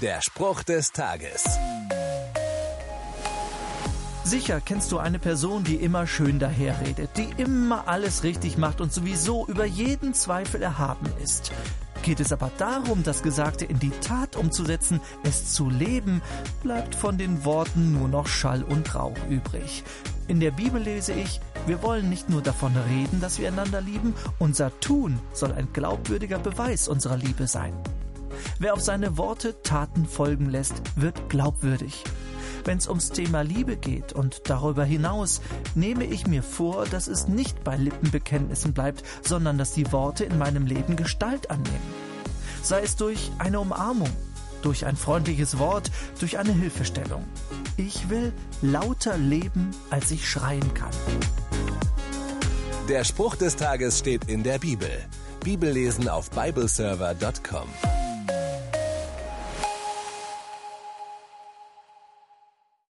Der Spruch des Tages. Sicher kennst du eine Person, die immer schön daherredet, die immer alles richtig macht und sowieso über jeden Zweifel erhaben ist. Geht es aber darum, das Gesagte in die Tat umzusetzen, es zu leben, bleibt von den Worten nur noch Schall und Rauch übrig. In der Bibel lese ich, wir wollen nicht nur davon reden, dass wir einander lieben, unser Tun soll ein glaubwürdiger Beweis unserer Liebe sein. Wer auf seine Worte Taten folgen lässt, wird glaubwürdig. Wenn es ums Thema Liebe geht und darüber hinaus, nehme ich mir vor, dass es nicht bei Lippenbekenntnissen bleibt, sondern dass die Worte in meinem Leben Gestalt annehmen. Sei es durch eine Umarmung, durch ein freundliches Wort, durch eine Hilfestellung. Ich will lauter leben, als ich schreien kann. Der Spruch des Tages steht in der Bibel. Bibellesen auf bibleserver.com.